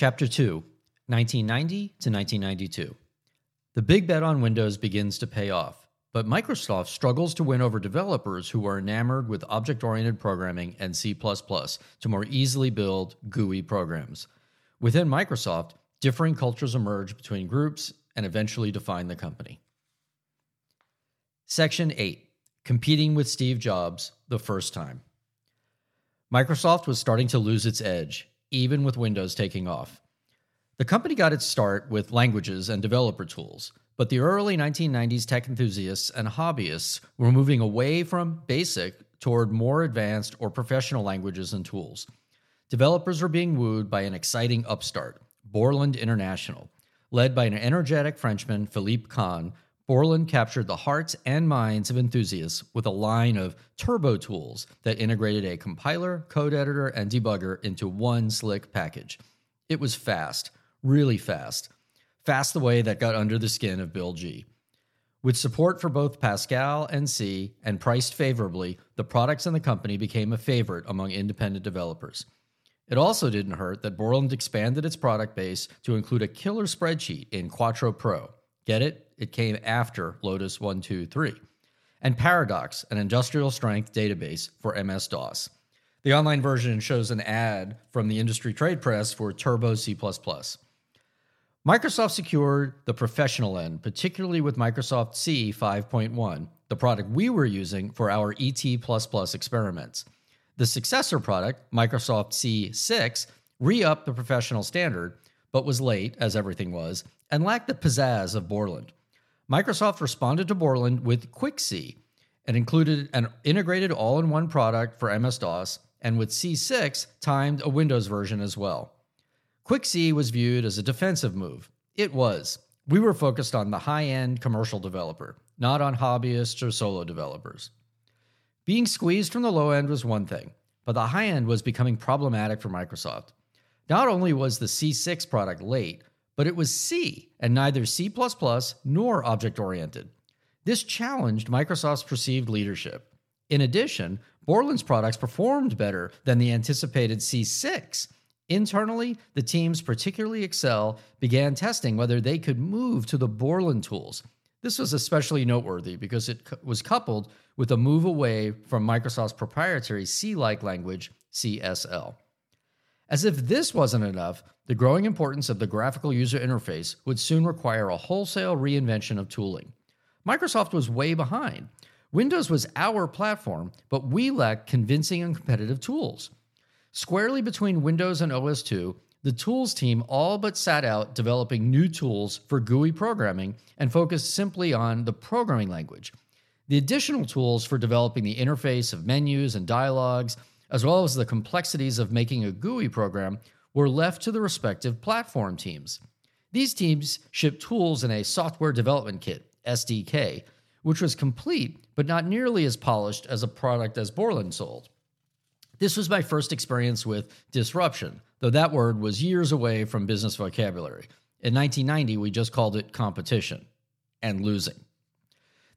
Chapter 2 1990 to 1992. The big bet on Windows begins to pay off, but Microsoft struggles to win over developers who are enamored with object oriented programming and C++ to more easily build GUI programs. Within Microsoft, differing cultures emerge between groups and eventually define the company. Section 8 Competing with Steve Jobs the first time. Microsoft was starting to lose its edge, even with Windows taking off. The company got its start with languages and developer tools, but the early 1990s tech enthusiasts and hobbyists were moving away from basic toward more advanced or professional languages and tools. Developers were being wooed by an exciting upstart, Borland International. Led by an energetic Frenchman, Philippe Kahn, Borland captured the hearts and minds of enthusiasts with a line of turbo tools that integrated a compiler, code editor, and debugger into one slick package. It was fast, really fast. Fast the way that got under the skin of Bill G. With support for both Pascal and C and priced favorably, the products in the company became a favorite among independent developers. It also didn't hurt that Borland expanded its product base to include a killer spreadsheet in Quattro Pro. Get it? It came after Lotus 123. And Paradox, an industrial strength database for MS DOS. The online version shows an ad from the industry trade press for Turbo C. Microsoft secured the professional end, particularly with Microsoft C 5.1, the product we were using for our ET experiments. The successor product, Microsoft C6, re upped the professional standard, but was late, as everything was, and lacked the pizzazz of Borland. Microsoft responded to Borland with QuickC and included an integrated all in one product for MS DOS, and with C6, timed a Windows version as well. QuickC was viewed as a defensive move. It was. We were focused on the high end commercial developer, not on hobbyists or solo developers. Being squeezed from the low end was one thing, but the high end was becoming problematic for Microsoft. Not only was the C6 product late, but it was C and neither C++ nor object oriented. This challenged Microsoft's perceived leadership. In addition, Borland's products performed better than the anticipated C6. Internally, the teams, particularly Excel, began testing whether they could move to the Borland tools. This was especially noteworthy because it was coupled with a move away from Microsoft's proprietary C like language, CSL. As if this wasn't enough, the growing importance of the graphical user interface would soon require a wholesale reinvention of tooling. Microsoft was way behind. Windows was our platform, but we lacked convincing and competitive tools. Squarely between Windows and OS2, the tools team all but sat out developing new tools for GUI programming and focused simply on the programming language. The additional tools for developing the interface of menus and dialogues as well as the complexities of making a GUI program, were left to the respective platform teams. These teams shipped tools in a software development kit, SDK, which was complete but not nearly as polished as a product as Borland sold. This was my first experience with disruption, though that word was years away from business vocabulary. In 1990, we just called it competition and losing.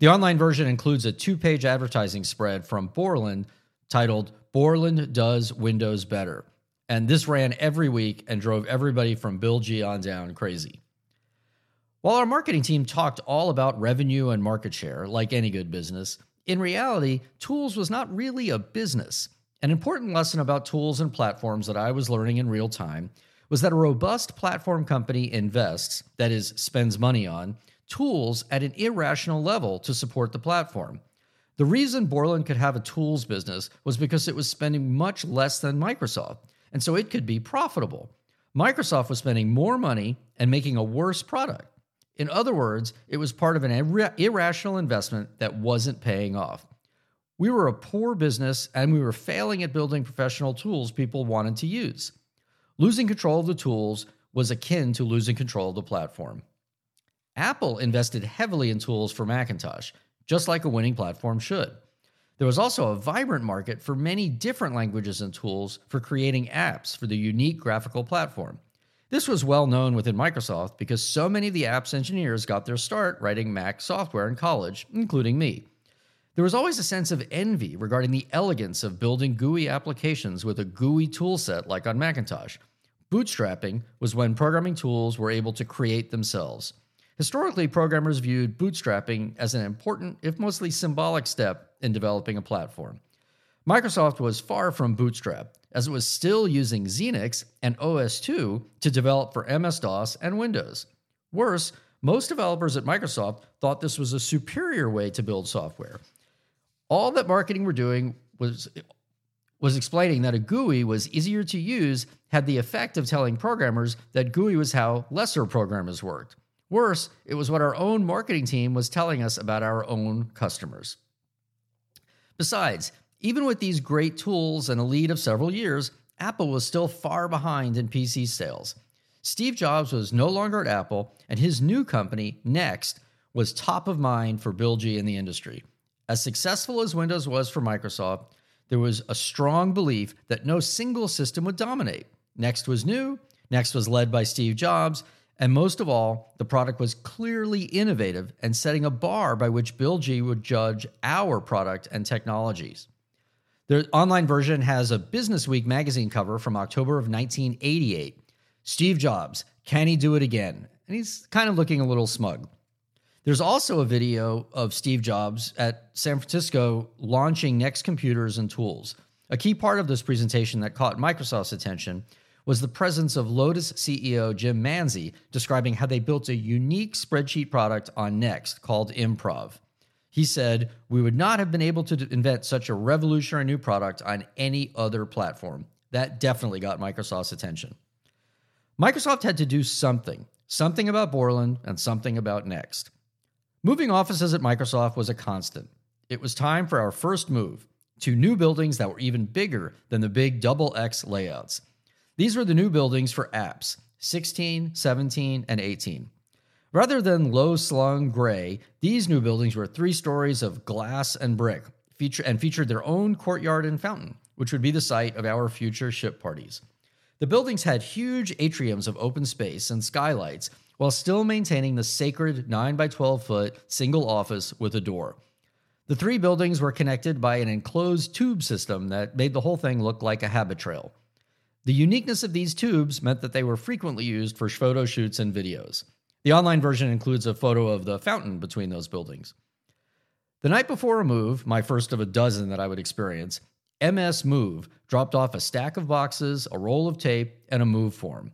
The online version includes a two page advertising spread from Borland titled Borland Does Windows Better. And this ran every week and drove everybody from Bill G on down crazy. While our marketing team talked all about revenue and market share, like any good business, in reality, tools was not really a business. An important lesson about tools and platforms that I was learning in real time was that a robust platform company invests, that is, spends money on, tools at an irrational level to support the platform. The reason Borland could have a tools business was because it was spending much less than Microsoft, and so it could be profitable. Microsoft was spending more money and making a worse product. In other words, it was part of an ir- irrational investment that wasn't paying off. We were a poor business and we were failing at building professional tools people wanted to use. Losing control of the tools was akin to losing control of the platform. Apple invested heavily in tools for Macintosh, just like a winning platform should. There was also a vibrant market for many different languages and tools for creating apps for the unique graphical platform. This was well known within Microsoft because so many of the app's engineers got their start writing Mac software in college, including me. There was always a sense of envy regarding the elegance of building GUI applications with a GUI toolset like on Macintosh. Bootstrapping was when programming tools were able to create themselves. Historically, programmers viewed bootstrapping as an important, if mostly symbolic, step in developing a platform. Microsoft was far from Bootstrap, as it was still using Xenix and OS2 to develop for MS DOS and Windows. Worse, most developers at Microsoft thought this was a superior way to build software. All that marketing were doing was was explaining that a GUI was easier to use had the effect of telling programmers that GUI was how lesser programmers worked. Worse, it was what our own marketing team was telling us about our own customers. Besides, even with these great tools and a lead of several years, Apple was still far behind in PC sales. Steve Jobs was no longer at Apple, and his new company, Next, was top of mind for Bill G in the industry. As successful as Windows was for Microsoft, there was a strong belief that no single system would dominate. Next was new, Next was led by Steve Jobs, and most of all, the product was clearly innovative and setting a bar by which Bill G would judge our product and technologies. The online version has a Business Week magazine cover from October of 1988. Steve Jobs, can he do it again? And he's kind of looking a little smug. There's also a video of Steve Jobs at San Francisco launching Next computers and tools. A key part of this presentation that caught Microsoft's attention was the presence of Lotus CEO Jim Manzi describing how they built a unique spreadsheet product on Next called Improv. He said, We would not have been able to invent such a revolutionary new product on any other platform. That definitely got Microsoft's attention. Microsoft had to do something, something about Borland and something about Next. Moving offices at Microsoft was a constant. It was time for our first move to new buildings that were even bigger than the big double X layouts. These were the new buildings for apps 16, 17, and 18. Rather than low slung gray, these new buildings were three stories of glass and brick feature, and featured their own courtyard and fountain, which would be the site of our future ship parties. The buildings had huge atriums of open space and skylights while still maintaining the sacred 9 by 12 foot single office with a door. The three buildings were connected by an enclosed tube system that made the whole thing look like a Habitrail. The uniqueness of these tubes meant that they were frequently used for photo shoots and videos. The online version includes a photo of the fountain between those buildings. The night before a move, my first of a dozen that I would experience, MS Move dropped off a stack of boxes, a roll of tape, and a move form.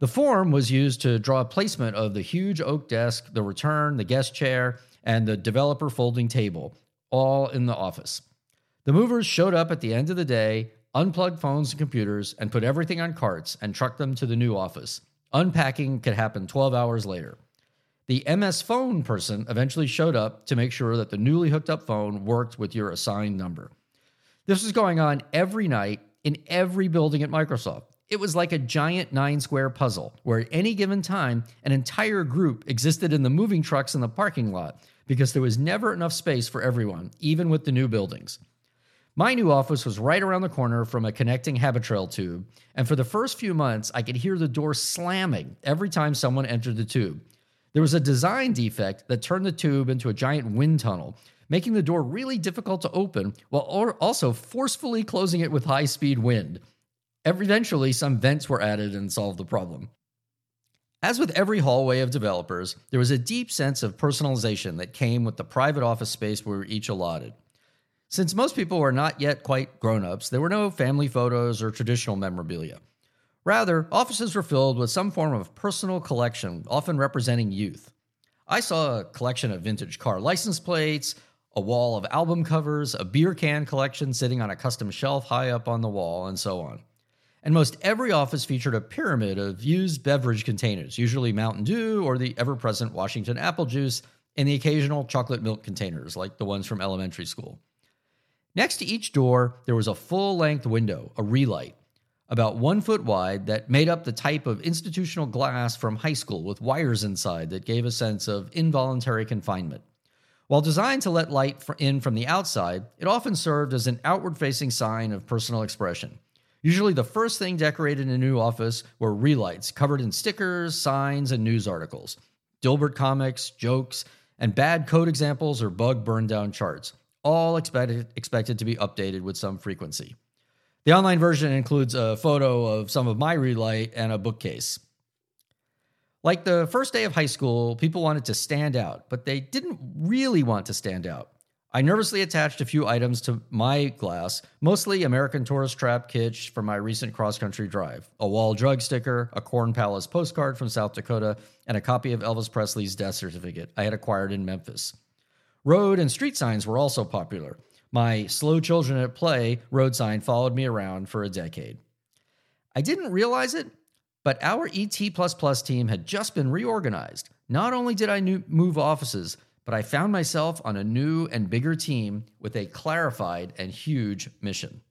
The form was used to draw a placement of the huge oak desk, the return, the guest chair, and the developer folding table, all in the office. The movers showed up at the end of the day, unplugged phones and computers, and put everything on carts and truck them to the new office. Unpacking could happen 12 hours later. The MS phone person eventually showed up to make sure that the newly hooked up phone worked with your assigned number. This was going on every night in every building at Microsoft. It was like a giant nine square puzzle where at any given time, an entire group existed in the moving trucks in the parking lot because there was never enough space for everyone, even with the new buildings. My new office was right around the corner from a connecting Habitrail tube, and for the first few months, I could hear the door slamming every time someone entered the tube. There was a design defect that turned the tube into a giant wind tunnel, making the door really difficult to open while also forcefully closing it with high speed wind. Eventually, some vents were added and solved the problem. As with every hallway of developers, there was a deep sense of personalization that came with the private office space we were each allotted. Since most people were not yet quite grown ups, there were no family photos or traditional memorabilia. Rather, offices were filled with some form of personal collection, often representing youth. I saw a collection of vintage car license plates, a wall of album covers, a beer can collection sitting on a custom shelf high up on the wall, and so on and most every office featured a pyramid of used beverage containers, usually Mountain Dew or the ever present Washington apple juice, and the occasional chocolate milk containers like the ones from elementary school. Next to each door, there was a full length window, a relight, about one foot wide, that made up the type of institutional glass from high school with wires inside that gave a sense of involuntary confinement. While designed to let light in from the outside, it often served as an outward facing sign of personal expression. Usually, the first thing decorated in a new office were relights covered in stickers, signs, and news articles, Dilbert comics, jokes, and bad code examples or bug burn down charts, all expected, expected to be updated with some frequency. The online version includes a photo of some of my relight and a bookcase. Like the first day of high school, people wanted to stand out, but they didn't really want to stand out. I nervously attached a few items to my glass, mostly American Tourist Trap kitsch from my recent cross country drive, a wall drug sticker, a Corn Palace postcard from South Dakota, and a copy of Elvis Presley's death certificate I had acquired in Memphis. Road and street signs were also popular. My Slow Children at Play road sign followed me around for a decade. I didn't realize it, but our ET team had just been reorganized. Not only did I move offices, but I found myself on a new and bigger team with a clarified and huge mission.